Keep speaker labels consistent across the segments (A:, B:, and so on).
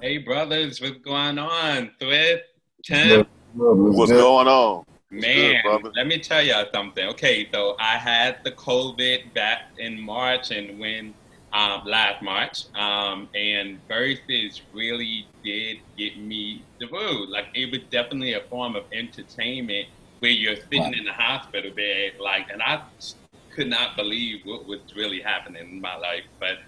A: Hey, brothers, what's going on? Thrift, Tim,
B: What's going on?
A: man,
B: brother.
A: let me tell y'all something. Okay, so I had the COVID back in March and when um, last March, um, and Verzuz really did get me through. Like it was definitely a form of entertainment where you're sitting in the hospital bed, like, and I could not believe what was really happening in my life. But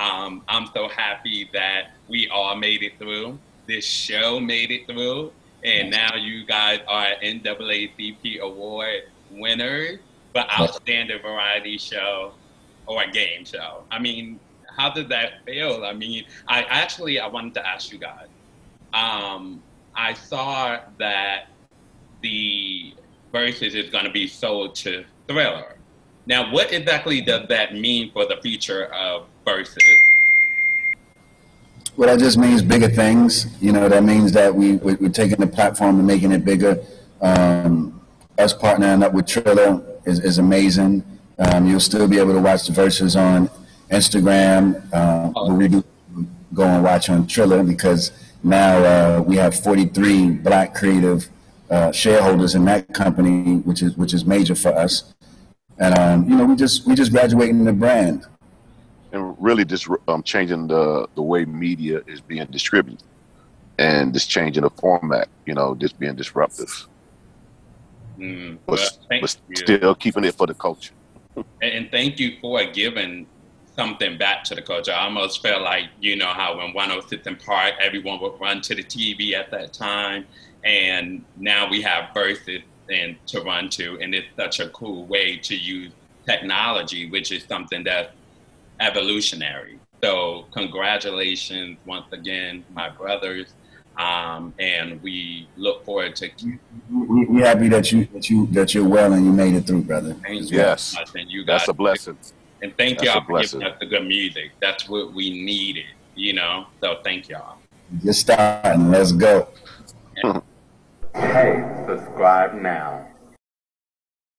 A: um, I'm so happy that we all made it through. This show made it through, and now you guys are NAACP award winners for outstanding variety show or a game show. I mean, how did that feel? I mean, I actually I wanted to ask you guys. Um, I saw that the Verzuz is going to be sold to Triller. Now, what exactly does that mean for the future of Verzuz?
C: Well, that just means bigger things. You know, that means that we, we, we're taking the platform and making it bigger. Um, us partnering up with Triller is, is amazing. Um, you'll still be able to watch the Verzuz on Instagram, uh, but we do go and watch on Triller because now uh, we have 43 black creative uh, shareholders in that company, which is which is major for us. And um, you know, we just we just graduating the brand.
B: And really just um, changing the, the way media is being distributed and just changing the format, you know, just being disruptive.
A: Mm,
B: But,
A: well,
B: but still keeping it for the culture.
A: And, thank you for giving something back to the culture. I almost felt like, you know, how when 106 in Park, everyone would run to the TV at that time. And now we have Verzuz and to run to. And it's such a cool way to use technology, which is something that's evolutionary. So, congratulations once again, my brothers. Um, and we look forward to
C: We, we happy that you that you that you're well and you made it through, brother.
A: Thank
B: Yes.
A: you. And you guys
B: That's a blessing.
A: And thank
B: That's
A: y'all
B: a
A: for giving
B: blessing.
A: us the good music. That's what we needed, you know? So thank y'all.
C: Just starting. Let's go.
A: Hey, subscribe now.